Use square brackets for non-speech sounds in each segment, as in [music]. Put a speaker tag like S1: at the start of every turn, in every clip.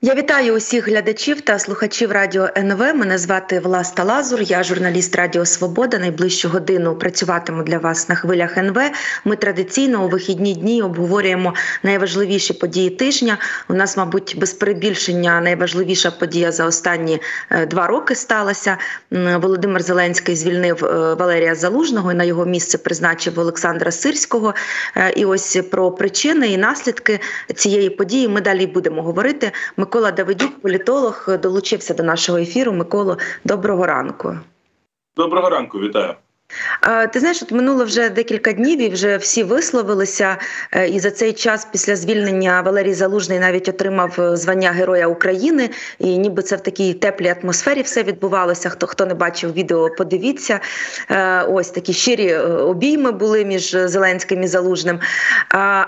S1: Я вітаю усіх глядачів та слухачів радіо НВ. Мене звати Власта Лазур. Я журналіст Радіо Свобода. Найближчу годину працюватиму для вас на хвилях НВ. Ми традиційно у вихідні дні обговорюємо найважливіші події тижня. У нас, мабуть, без перебільшення найважливіша подія за останні е, два роки сталася. Володимир Зеленський звільнив е, Валерія Залужного і на його місце призначив Олександра Сирського. Е, і ось про причини і наслідки цієї події ми далі будемо говорити. Ми Микола Давидюк, політолог, долучився до нашого ефіру. Миколо, доброго ранку.
S2: Доброго ранку, вітаю.
S1: Ти знаєш, от минуло вже декілька днів і вже всі висловилися. Е, і за цей час після звільнення Валерій Залужний навіть отримав е, звання Героя України. І ніби це в такій теплій атмосфері все відбувалося. Хто хто не бачив відео, подивіться. Е, ось такі щирі обійми були між Зеленським і Залужним.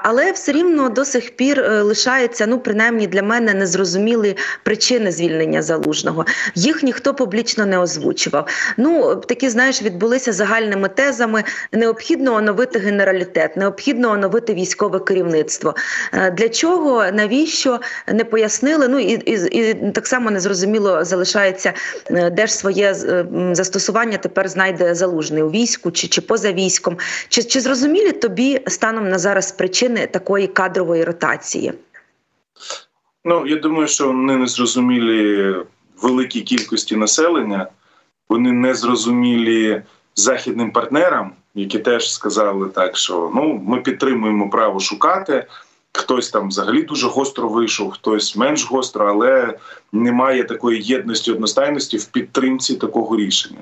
S1: Але все рівно до сих пір лишається, ну принаймні для мене незрозумілі причини звільнення залужного. Їх ніхто публічно не озвучував. Ну такі знаєш, відбулися загальними тезами. Необхідно оновити генералітет, необхідно оновити військове керівництво. Е, для чого навіщо не пояснили? Ну і і, і так само незрозуміло залишається, е, де ж своє е, застосування тепер знайде залужний у війську чи чи поза військом. Чи, Чи зрозумілі тобі станом на зараз причини такої кадрової ротації?
S2: Ну я думаю, що вони не зрозумілі великій кількості населення. Вони не зрозумілі західним партнерам, які теж сказали так, що ну ми підтримуємо право шукати. Хтось там взагалі дуже гостро вийшов, хтось менш гостро, але немає такої єдності одностайності в підтримці такого рішення.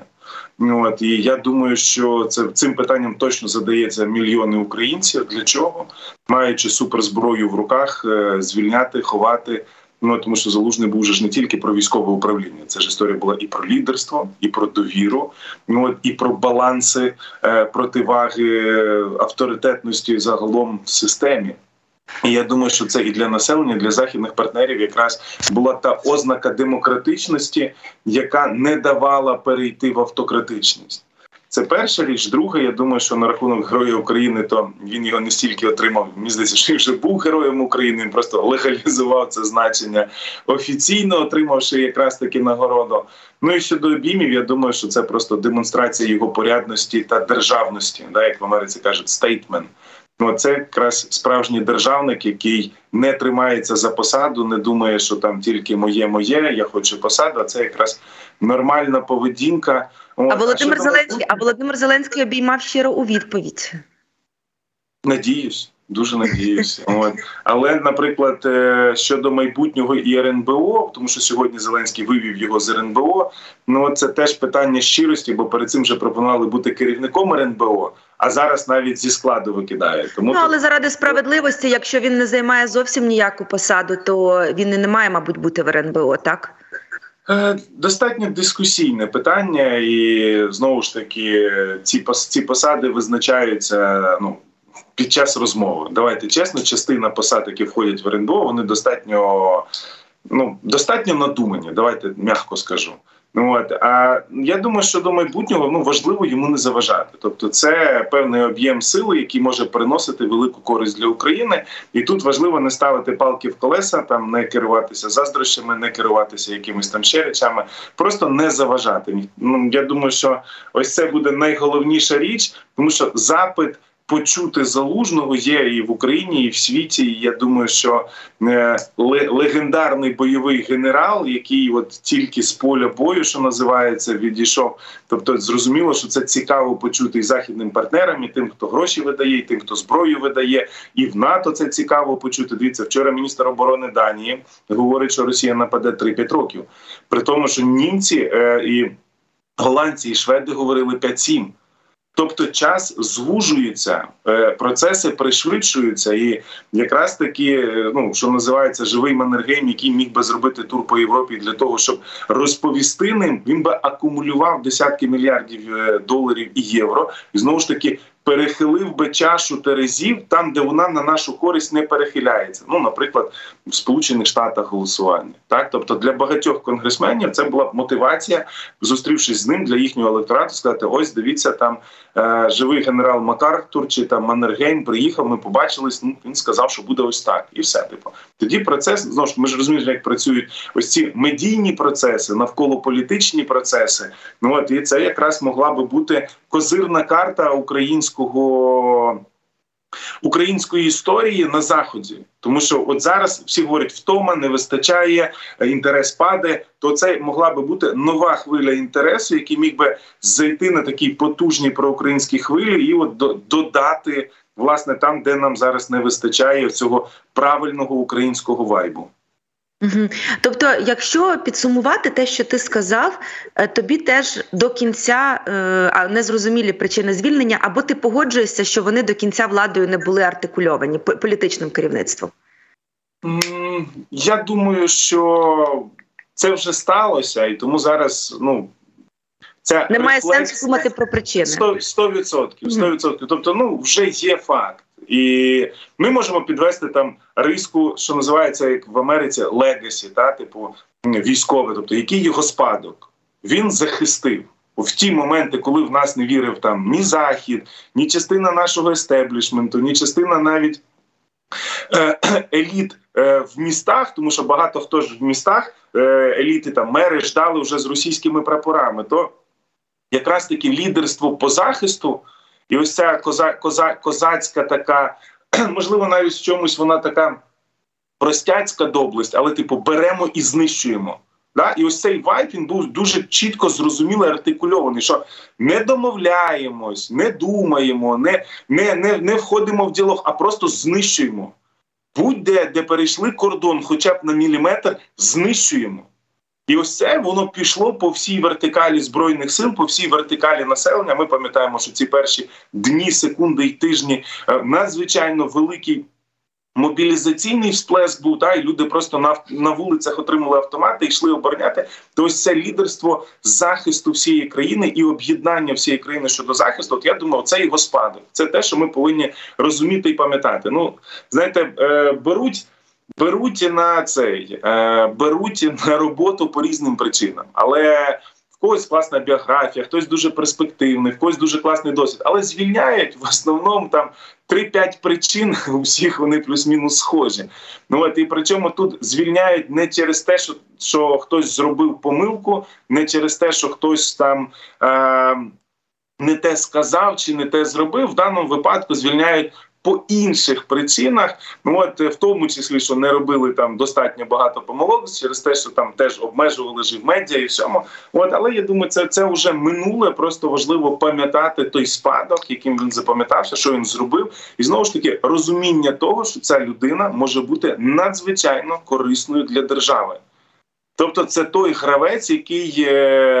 S2: От і я думаю, що це цим питанням точно задається мільйони українців. Для чого маючи суперзброю в руках, е, звільняти, ховати Ну тому що залужний був ж не тільки про військове управління. Це ж історія була і про лідерство, і про довіру, ну і про баланси е, противаги авторитетності загалом в системі. І я думаю, що це і для населення, і для західних партнерів якраз була та ознака демократичності, яка не давала перейти в автократичність. Це перша річ. Друга, я думаю, що на рахунок Героя України, то він його не стільки отримав. Мені здається, що він вже був героєм України. Він просто легалізував це значення офіційно, отримавши якраз таки нагороду. Ну і щодо обіймів, я думаю, що це просто демонстрація його порядності та державності, да, як в Америці кажуть, стейтмен. Ну, це якраз справжній державник, який не тримається за посаду, не думає, що там тільки моє, моє, я хочу посаду. а Це якраз нормальна поведінка.
S1: А Володимир а Зеленський, а Володимир Зеленський обіймав щиро у відповідь.
S2: Надіюсь. Дуже надіюся, от але, наприклад, е, щодо майбутнього і РНБО, тому що сьогодні Зеленський вивів його з РНБО. Ну це теж питання щирості, бо перед цим вже пропонували бути керівником РНБО, а зараз навіть зі складу викидає.
S1: Тому ну, але тут... заради справедливості, якщо він не займає зовсім ніяку посаду, то він і не має, мабуть, бути в РНБО, так.
S2: Е, достатньо дискусійне питання, і знову ж таки ці ці посади визначаються ну під час розмови. Давайте чесно, частина посад, які входять в РНБО, вони достатньо ну достатньо надумані. Давайте м'яко скажу. Ну от а я думаю, що до майбутнього ну важливо йому не заважати. Тобто, це певний об'єм сили, який може приносити велику користь для України, і тут важливо не ставити палки в колеса, там не керуватися заздрощами, не керуватися якимись там ще речами, просто не заважати. Ну я думаю, що ось це буде найголовніша річ, тому що запит почути залужного є і в Україні, і в світі. І Я думаю, що е, легендарний бойовий генерал, який от тільки з поля бою, що називається, відійшов. Тобто, зрозуміло, що це цікаво почути і західним партнерам, і тим, хто гроші видає, і тим, хто зброю видає, і в НАТО це цікаво почути. Дивіться, вчора міністр оборони Данії говорить, що Росія нападе 3-5 років, при тому, що німці е, і голландці і шведи говорили 5-7. Тобто час звужується, е, процеси пришвидшуються, і якраз таки, е, ну що називається живий Маннергейм, який міг би зробити тур по Європі для того, щоб розповісти ним, він би акумулював десятки мільярдів е, доларів і євро, і знову ж таки перехилив би чашу терезів там, де вона на нашу користь не перехиляється. Ну, наприклад, в Сполучених Штатах голосування. Так, тобто для багатьох конгресменів це була б мотивація, зустрівшись з ним для їхнього електорату, сказати: ось дивіться, там живий генерал Макар Турчі та Маннергейм приїхав. Ми побачились. Ну він сказав, що буде ось так, і все. Типу, тоді процес знову ж ми ж розуміємо, як працюють ось ці медійні процеси, навколо політичні процеси. Ну от і це якраз могла би бути козирна карта українського української історії на заході, тому що от зараз всі говорять, втома не вистачає, інтерес падає. То це могла би бути нова хвиля інтересу, який міг би зайти на такі потужні проукраїнські хвилі, і от додати власне там, де нам зараз не вистачає цього правильного українського вайбу.
S1: Угу. Тобто, якщо підсумувати те, що ти сказав, е, тобі теж до кінця е, незрозумілі причини звільнення, або ти погоджуєшся, що вони до кінця владою не були артикульовані політичним керівництвом?
S2: Я думаю, що це вже сталося, і тому зараз ну
S1: це немає сенсу думати про причини
S2: 100%. 100%. Тобто, ну вже є факт. І ми можемо підвести там риску, що називається як в Америці legacy, та типу військове, тобто який його спадок він захистив в ті моменти, коли в нас не вірив там ні захід, ні частина нашого естеблішменту, ні частина навіть е, [clears throat] еліт е, в містах, тому що багато хто ж в містах е, еліти там мери ждали вже з російськими прапорами. То якраз таки лідерство по захисту. І ось ця коза, коза, козацька така, [clears throat] можливо, навіть в чомусь вона така простяцька доблесть, але типу беремо і знищуємо. Да? І ось цей вайп він був дуже чітко зрозумілий, артикульований, що не домовляємось, не думаємо, не не, не, не входимо в діалог, а просто знищуємо. Будь-де, де перейшли кордон, хоча б на міліметр, знищуємо. І ось це воно пішло по всій вертикалі збройних сил, по всій вертикалі населення. Ми пам'ятаємо, що ці перші дні, секунди і тижні е, надзвичайно великий. Мобілізаційний всплеск був та і люди просто на на вулицях отримали автомати і йшли обороняти. То ось це лідерство захисту всієї країни і об'єднання всієї країни щодо захисту. От я думаю, це його спадок. Це те, що ми повинні розуміти і пам'ятати. Ну знаєте, е, беруть беруть на цей е, беруть на роботу по різним причинам, але в когось класна біографія, хтось дуже перспективний, в когось дуже класний досвід, але звільняють в основному там 3-5 причин. [laughs] У всіх вони плюс-мінус схожі. Ну от і причому тут звільняють не через те, що що хтось зробив помилку, не через те, що хтось там. Е, не те сказав чи не те зробив в даному випадку звільняють по інших причинах, ну от в тому числі, що не робили там достатньо багато помилок через те, що там теж обмежували жив медіа і всьому. От але я думаю, це це вже минуле. Просто важливо пам'ятати той спадок, яким він запам'ятався, що він зробив, і знову ж таки розуміння того, що ця людина може бути надзвичайно корисною для держави. Тобто, це той гравець, який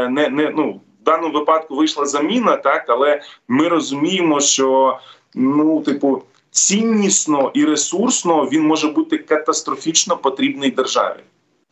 S2: не не ну в даному випадку вийшла заміна, так але ми розуміємо, що ну, типу, ціннісно і ресурсно він може бути катастрофічно потрібний державі.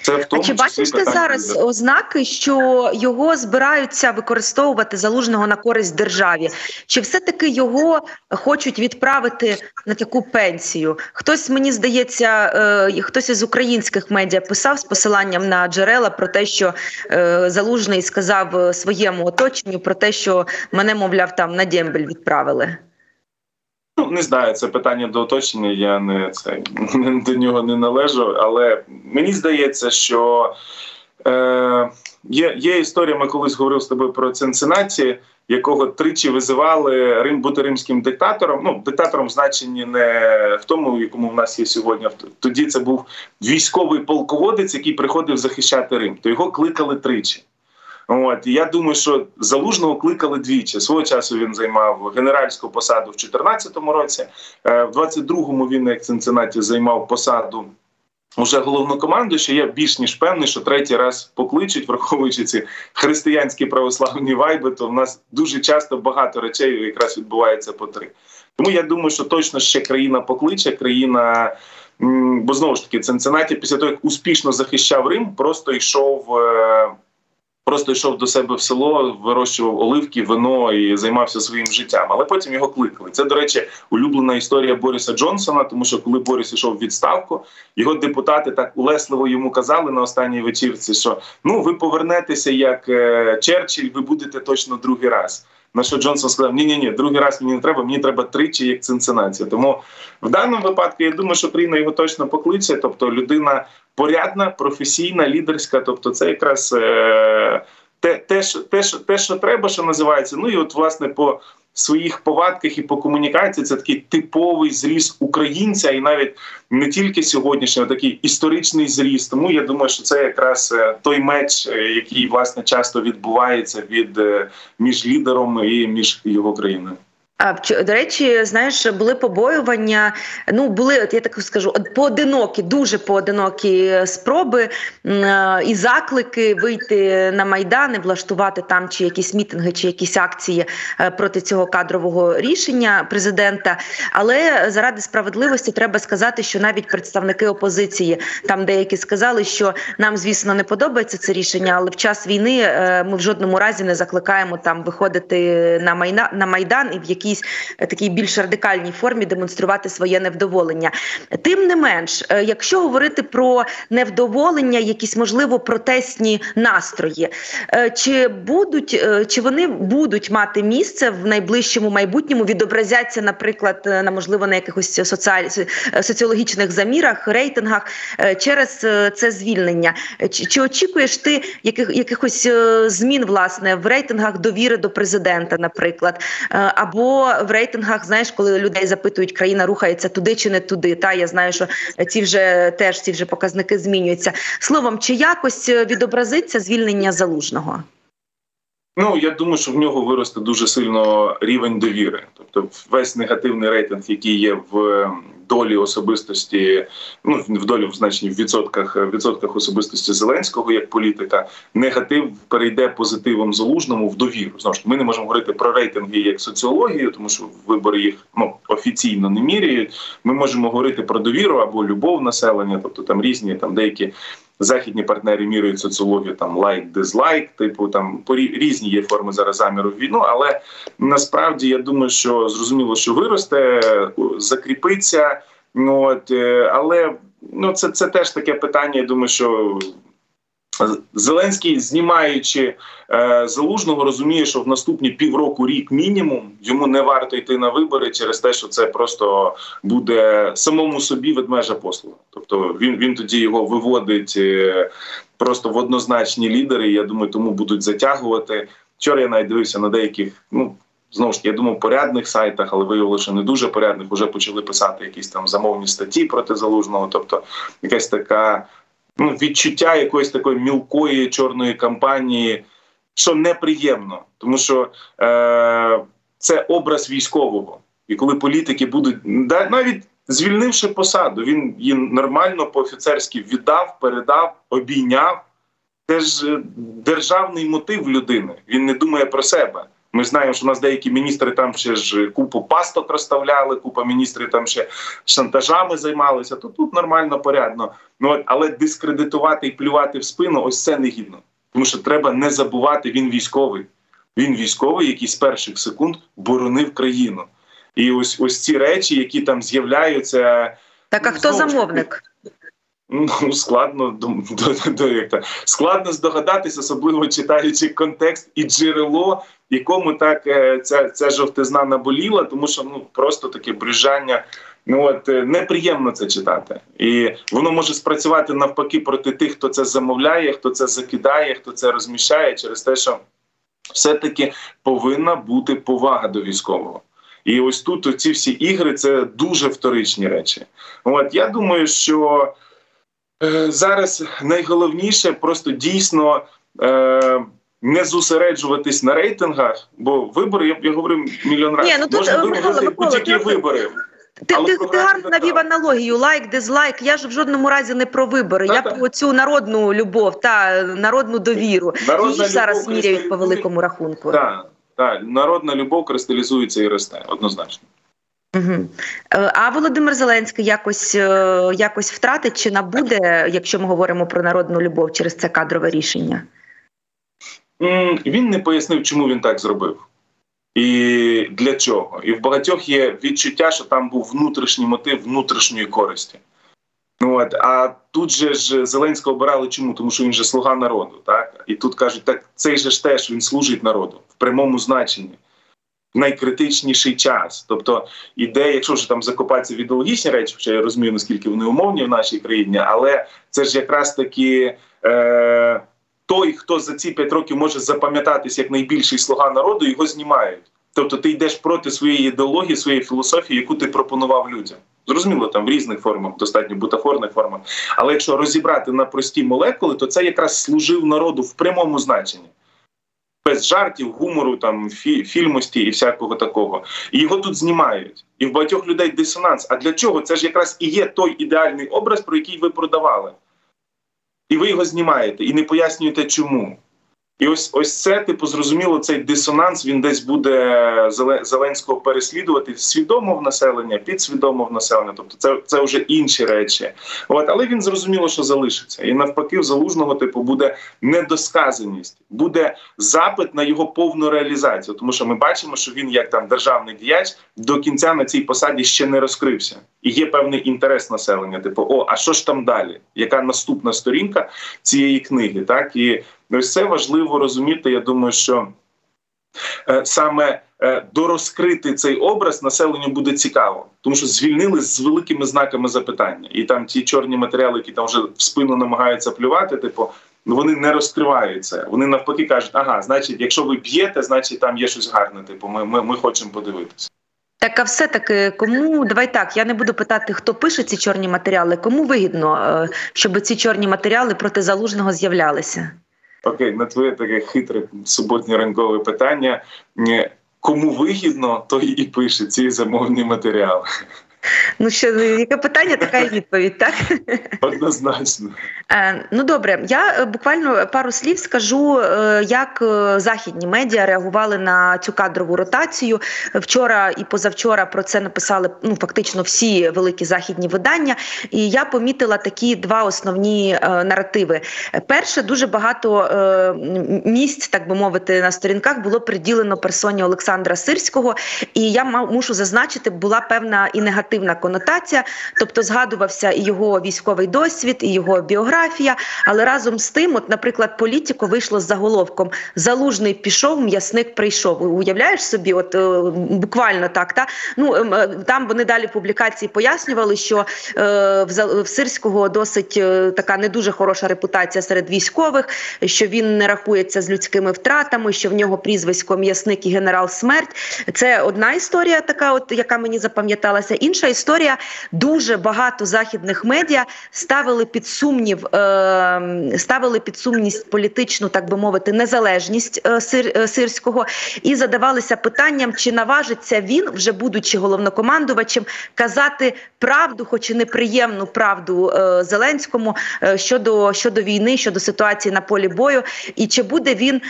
S1: Це в тому а чи бачиш ти зараз буде. ознаки, що його збираються використовувати залужного на користь державі? Чи все-таки його хочуть відправити на таку пенсію? Хтось мені здається, е, хтось із українських медіа писав з посиланням на джерела про те, що е, залужний сказав своєму оточенню про те, що мене, мовляв, там на дембель відправили.
S2: Ну, не знаю, це питання до оточення. Я не це [laughs] до нього не належу. Але мені здається, що е, є є історія. Ми колись говорив з тобою про Цинциннаті, якого тричі визивали Рим бути римським диктатором. Ну, диктатором в значенні не в тому, якому в нас є сьогодні. Тоді це був військовий полководець, який приходив захищати Рим. То його кликали тричі. От я думаю, що залужного кликали двічі. Свого часу він займав генеральську посаду в 2014 році. Е, в 22-му він як Цинциннаті займав посаду. Уже головну команду, що я більш ніж певний, що третій раз покличуть, враховуючи ці християнські православні вайби, то в нас дуже часто багато речей якраз відбувається по три. Тому я думаю, що точно ще країна покличе, країна, бо знову ж таки, Цинциннаті після того, як успішно захищав Рим, просто йшов е, просто йшов до себе в село, вирощував оливки, вино і займався своїм життям. Але потім його кликали. Це, до речі, улюблена історія Боріса Джонсона, тому що коли Борис йшов в відставку, його депутати так улесливо йому казали на останній вечірці, що ну ви повернетеся як е, Черчилль, ви будете точно другий раз. На що Джонсон сказав: Ні, ні, ні, другий раз мені не треба, мені треба тричі як цинцинація. Тому в даному випадку я думаю, що Україна його точно покличе. Тобто людина порядна, професійна, лідерська. Тобто, це якраз е, те, те, те, те, що треба, що називається. Ну і от власне по своїх повадках і по комунікації це такий типовий зріст українця, і навіть не тільки сьогоднішнього, а такий історичний зріст. Тому я думаю, що це якраз е, той меч, е, який власне часто відбувається від е, між лідером і між його країною.
S1: А до речі, знаєш, були побоювання. Ну були, от я так скажу, поодинокі, дуже поодинокі спроби і заклики вийти на майдан, влаштувати там чи якісь мітинги, чи якісь акції е, проти цього кадрового рішення президента. Але заради справедливості треба сказати, що навіть представники опозиції там деякі сказали, що нам, звісно, не подобається це рішення, але в час війни е, ми в жодному разі не закликаємо там виходити на майна на майдан і в які якійсь е, такій більш радикальній формі демонструвати своє невдоволення. Тим не менш, е, якщо говорити про невдоволення, якісь можливо протестні настрої, е, чи будуть чи вони будуть мати місце в найближчому майбутньому, відобразяться, наприклад, на можливо на якихось соціаль... соціологічних замірах, рейтингах через це звільнення? Чи, чи очікуєш ти яких якихось змін власне в рейтингах довіри до президента, наприклад, або в рейтингах, знаєш, коли людей запитують, країна рухається туди чи не туди. Та я знаю, що ці вже теж ці вже показники змінюються. Словом, чи якось відобразиться звільнення залужного?
S2: Ну я думаю, що в нього виросте дуже сильно рівень довіри, тобто весь негативний рейтинг, який є в долі особистості, ну в долі в значенні в відсотках відсотках особистості Зеленського як політика, негатив перейде позитивом залужному в довіру. Знову ж ми не можемо говорити про рейтинги як соціологію, тому що вибори їх ну офіційно не міряють. Ми можемо говорити про довіру або любов населення, тобто там різні там деякі. Західні партнери міряють соціологію там лайк, дизлайк, типу там різні є форми зараз заміру в війну. Але насправді я думаю, що зрозуміло, що виросте, закріпиться. Ну от е, але ну це це теж таке питання. Я думаю, що Зеленський, знімаючи е, залужного, розуміє, що в наступні півроку, рік мінімум йому не варто йти на вибори через те, що це просто буде самому собі ведмежа послуга. Тобто він він тоді його виводить е, просто в однозначні лідери. Я думаю, тому будуть затягувати. Вчора я навіть дивився на деяких, ну знову ж я думав, порядних сайтах, але виявилося, що не дуже порядних. Вже почали писати якісь там замовні статті проти залужного. Тобто, якась така ну, відчуття якоїсь такої мілкої чорної кампанії, що неприємно, тому що е, це образ військового. І коли політики будуть навіть звільнивши посаду, він її нормально по офіцерськи віддав, передав, обійняв. Це ж державний мотив людини. Він не думає про себе. Ми знаємо, що у нас деякі міністри там ще ж купу пасток розставляли, купа міністрів там ще шантажами займалися. То тут нормально, порядно. Ну але дискредитувати і плювати в спину ось це негідно. Тому що треба не забувати, він військовий. Він військовий, який з перших секунд боронив країну. І ось ось ці речі, які там з'являються.
S1: Так, а хто замовник?
S2: Ну, складно [laughs] до, складно здогадатись, особливо читаючи контекст і джерело, якому так е, ця ця жовтизна наболіла, тому що ну просто таке брюжання. Ну от е, неприємно це читати, і воно може спрацювати навпаки проти тих, хто це замовляє, хто це закидає, хто це розміщає, через те, що все-таки повинна бути повага до військового. І ось тут ці всі ігри це дуже вторичні речі. От я думаю, що. Е, зараз найголовніше просто дійсно е, не зосереджуватись на рейтингах, бо вибори я я говорив мільйон разів.
S1: Ні, ну тут Можна виграти
S2: будь-які вибори.
S1: Ти ти, ти гарно навів аналогію, лайк, дизлайк. Я ж в жодному разі не про вибори. Та, я та. про цю народну любов та народну довіру. Народна Її зараз міряють по великому рахунку.
S2: Так, так, народна любов кристалізується і росте однозначно.
S1: Угу. А Володимир Зеленський якось е, якось втратить чи набуде, якщо ми говоримо про народну любов через це кадрове рішення?
S2: Він не пояснив, чому він так зробив і для чого. І в багатьох є відчуття, що там був внутрішній мотив внутрішньої користі. Ну от а тут же ж Зеленського обирали чому? Тому що він же слуга народу, так і тут кажуть, так цей же ж теж він служить народу в прямому значенні. Найкритичніший час. Тобто, іде, якщо вже там закопатися в ідеологічні речі, хоча я розумію, наскільки вони умовні в нашій країні, але це ж якраз таки. Е- той, хто за ці п'ять років може запам'ятатись як найбільший слуга народу, його знімають. Тобто ти йдеш проти своєї ідеології, своєї філософії, яку ти пропонував людям. Зрозуміло, там в різних формах, достатньо бутафорних формах. Але якщо розібрати на прості молекули, то це якраз служив народу в прямому значенні. Без жартів, гумору, там фі фільмості і всякого такого. І його тут знімають. І в багатьох людей дисонанс. А для чого? Це ж якраз і є той ідеальний образ, про який ви продавали і ви його знімаєте і не пояснюєте, чому. І ось ось це, типу, зрозуміло, цей дисонанс він десь буде Зеленського переслідувати свідомо в населення, підсвідомо в населення. Тобто, це це вже інші речі. От але він зрозуміло, що залишиться, і навпаки, в залужного типу буде недосказаність, буде запит на його повну реалізацію. Тому що ми бачимо, що він, як там державний діяч, до кінця на цій посаді ще не розкрився, і є певний інтерес населення. Типу, о, а що ж там далі? Яка наступна сторінка цієї книги? Так і ось це важливо розуміти. Я думаю, що е, саме е, дорозкрити цей образ населенню буде цікаво, тому що звільнили з великими знаками запитання, і там ті чорні матеріали, які там вже в спину намагаються плювати, типу. Ну, вони не розкриваються. Вони навпаки кажуть, ага, значить, якщо ви б'єте, значить там є щось гарне. Типу, ми ми, ми хочемо подивитися.
S1: Так, а все таки, кому давай так. Я не буду питати, хто пише ці чорні матеріали. Кому вигідно, е, щоб ці чорні матеріали проти залужного з'являлися?
S2: Окей, на твоє таке хитре суботнє ранкове питання. Кому вигідно, той і пише ці замовні матеріали.
S1: Ну що яке питання, така і відповідь, так
S2: однозначно.
S1: Е, ну добре, я е, буквально пару слів скажу, е, як західні медіа реагували на цю кадрову ротацію. Вчора і позавчора про це написали ну фактично всі великі західні видання. І я помітила такі два основні наративи. Перше, дуже багато місць, так би мовити, на сторінках було приділено персоні Олександра Сирського, і я мушу зазначити, була певна і негативна негативна конотація, тобто згадувався і його військовий досвід, і його біографія. Але разом з тим, от, наприклад, політико вийшло з заголовком Залужний пішов, м'ясник прийшов. Уявляєш собі, от е, буквально так. Та ну ем, е, там вони далі публікації пояснювали, що е, в, в Сирського досить така не дуже хороша репутація серед військових, що він не рахується з людськими втратами, що в нього прізвисько м'ясник і генерал смерть. Це одна історія, така, от яка мені запам'яталася. Інша історія. Дуже багато західних медіа ставили під сумнів, е, ставили під сумність політичну, так би мовити, незалежність е, сир, е, сирського і задавалися питанням, чи наважиться він, вже будучи головнокомандувачем, казати правду, хоч і неприємну правду Зеленському щодо щодо війни, щодо ситуації на полі бою, і чи буде він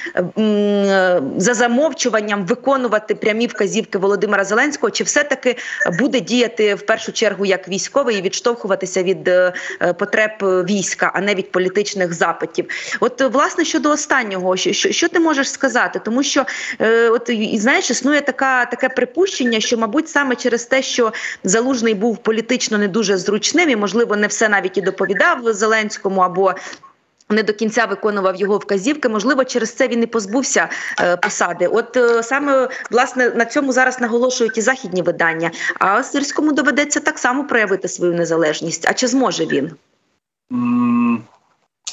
S1: за замовчуванням виконувати прямі вказівки Володимира Зеленського, чи все таки буде діяти в першу чергу як військовий і відштовхуватися від е, потреб війська, а не від політичних запитів. От власне щодо останнього, що що, ти можеш сказати? Тому що е, от і знаєш, існує така таке припущення, що, мабуть, саме через те, що залужний був політично не дуже зручним, і можливо не все навіть і доповідав Зеленському або не до кінця виконував його вказівки. Можливо, через це він і позбувся е, посади. От е, саме власне на цьому зараз наголошують і західні видання. А Сирському доведеться так само проявити свою незалежність. А чи зможе він?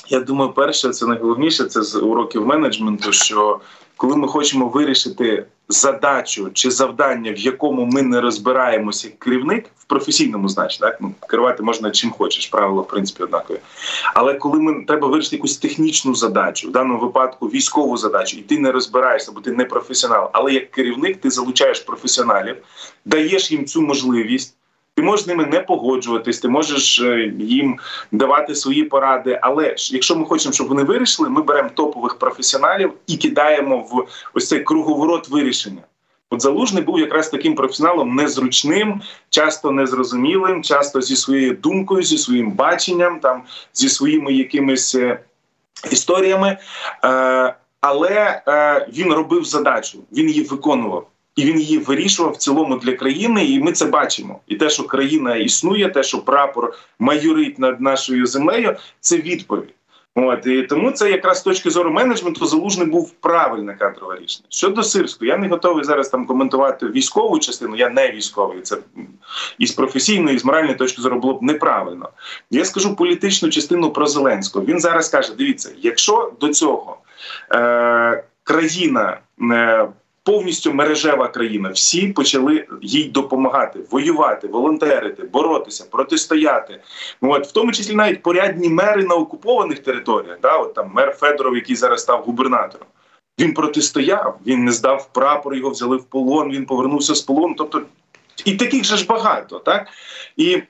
S2: Я думаю, перше, це найголовніше це з уроків менеджменту. Що коли ми хочемо вирішити задачу чи завдання, в якому ми не розбираємося як керівник в професійному значенні, так ну керувати можна чим хочеш, правила в принципі однакові. Але коли ми треба вирішити якусь технічну задачу, в даному випадку військову задачу, і ти не розбираєшся, бо ти не професіонал. Але як керівник ти залучаєш професіоналів, даєш їм цю можливість. Ти можеш з ними не погоджуватись, ти можеш е, їм давати свої поради. Але ж якщо ми хочемо, щоб вони вирішили, ми беремо топових професіоналів і кидаємо в ось цей круговорот вирішення. От залужний був якраз таким професіоналом незручним, часто незрозумілим, часто зі своєю думкою, зі своїм баченням, там зі своїми якимись е, історіями. Е, але він робив задачу, він її виконував і він її вирішував в цілому для країни. І ми це бачимо. І те, що країна існує, те, що прапор майорить над нашою землею, це відповідь. От і тому це якраз з точки зору менеджменту залужний був правильне кадрове рішення. Щодо сирського, я не готовий зараз там коментувати військову частину. Я не військовий. Це і з професійної, і з моральної точки зору було б неправильно. Я скажу політичну частину про Зеленського. Він зараз каже: дивіться, якщо до цього е, країна. Е, Повністю мережева країна, всі почали їй допомагати, воювати, волонтерити, боротися, протистояти. Ну, от в тому числі навіть порядні мери на окупованих територіях. Да, от там мер Федоров, який зараз став губернатором. Він протистояв, він не здав прапор, його взяли в полон. Він повернувся з полону. Тобто і таких же ж багато, так і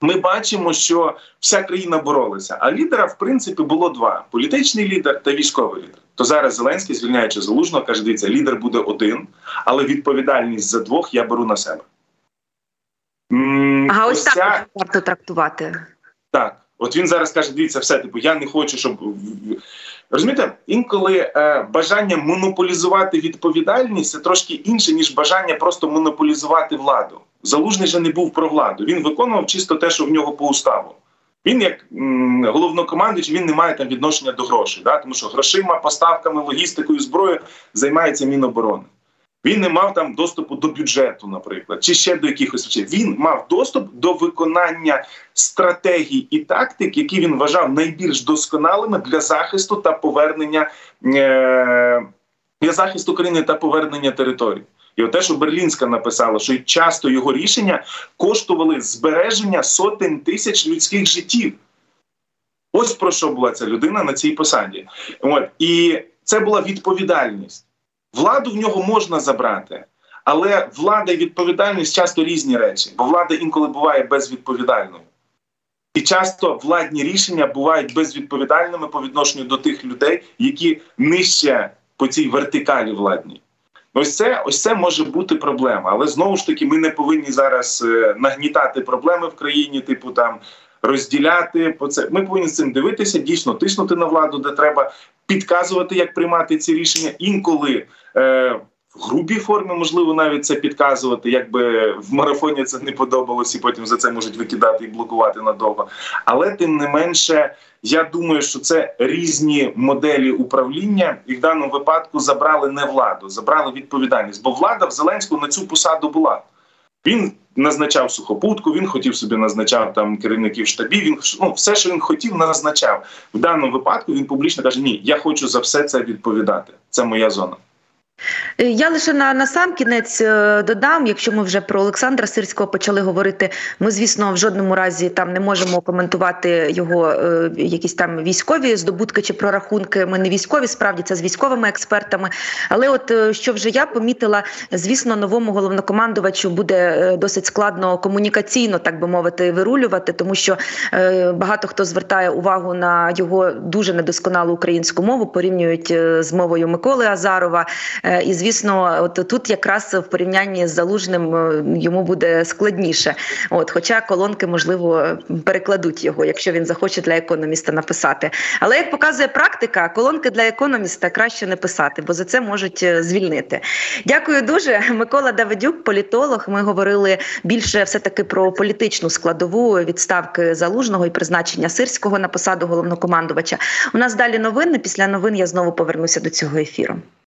S2: ми бачимо, що вся країна боролася. А лідера, в принципі, було два: політичний лідер та військовий лідер. То зараз Зеленський, звільняючи залужного, каже: дивіться, лідер буде один, але відповідальність за двох я беру на себе.
S1: Ага, ось, ось так варто трактувати.
S2: Так, от він зараз каже: дивіться, все типу, я не хочу, щоб розумієте, інколи е, бажання монополізувати відповідальність це трошки інше ніж бажання просто монополізувати владу. Залужний же не був про владу. Він виконував чисто те, що в нього по уставу. Він, як головнокомандуючий, він не має там відношення до грошей, да? тому що грошима, поставками, логістикою, зброєю займається Міноборони. Він не мав там доступу до бюджету, наприклад, чи ще до якихось речей. Він мав доступ до виконання стратегій і тактик, які він вважав найбільш досконалими для захисту та повернення е- для захисту країни та повернення території. І те, що Берлінська написала, що часто його рішення коштували збереження сотень тисяч людських життів. Ось про що була ця людина на цій посаді. От і це була відповідальність. Владу в нього можна забрати, але влада і відповідальність часто різні речі, бо влада інколи буває безвідповідальною. І часто владні рішення бувають безвідповідальними по відношенню до тих людей, які нижче по цій вертикалі владній. Ось це ось це може бути проблема. Але знову ж таки, ми не повинні зараз е, нагнітати проблеми в країні, типу там розділяти по це. Ми повинні з цим дивитися, дійсно тиснути на владу, де треба підказувати, як приймати ці рішення. Інколи е, грубій формі можливо навіть це підказувати, якби в марафоні це не подобалось, і потім за це можуть викидати і блокувати надовго. Але тим не менше. Я думаю, що це різні моделі управління, і в даному випадку забрали не владу, забрали відповідальність. Бо влада в Зеленську на цю посаду була. Він назначав сухопутку, він хотів собі назначав там керівників штабів. Він ну, все, що він хотів, назначав в даному випадку. Він публічно каже: Ні, я хочу за все це відповідати. Це моя зона.
S1: Я лише на на сам кінець е, додам, якщо ми вже про Олександра Сирського почали говорити. Ми, звісно, в жодному разі там не можемо коментувати його е, якісь там військові здобутки чи прорахунки. Ми не військові, справді це з військовими експертами. Але от е, що вже я помітила, звісно, новому головнокомандувачу буде е, досить складно комунікаційно, так би мовити, вирулювати, тому що е, багато хто звертає увагу на його дуже недосконалу українську мову, порівнюють е, з мовою Миколи Азарова. Е, і звісно, от тут якраз в порівнянні з залужним е, йому буде складніше. От, хоча колонки можливо перекладуть його, якщо він захоче для економіста написати. Але як показує практика, колонки для економіста краще не писати, бо за це можуть е, звільнити. Дякую дуже, Микола Давидюк, політолог. Ми говорили більше все таки про політичну складову відставки залужного і призначення сирського на посаду головнокомандувача. У нас далі новини. Після новин я знову повернуся до цього ефіру.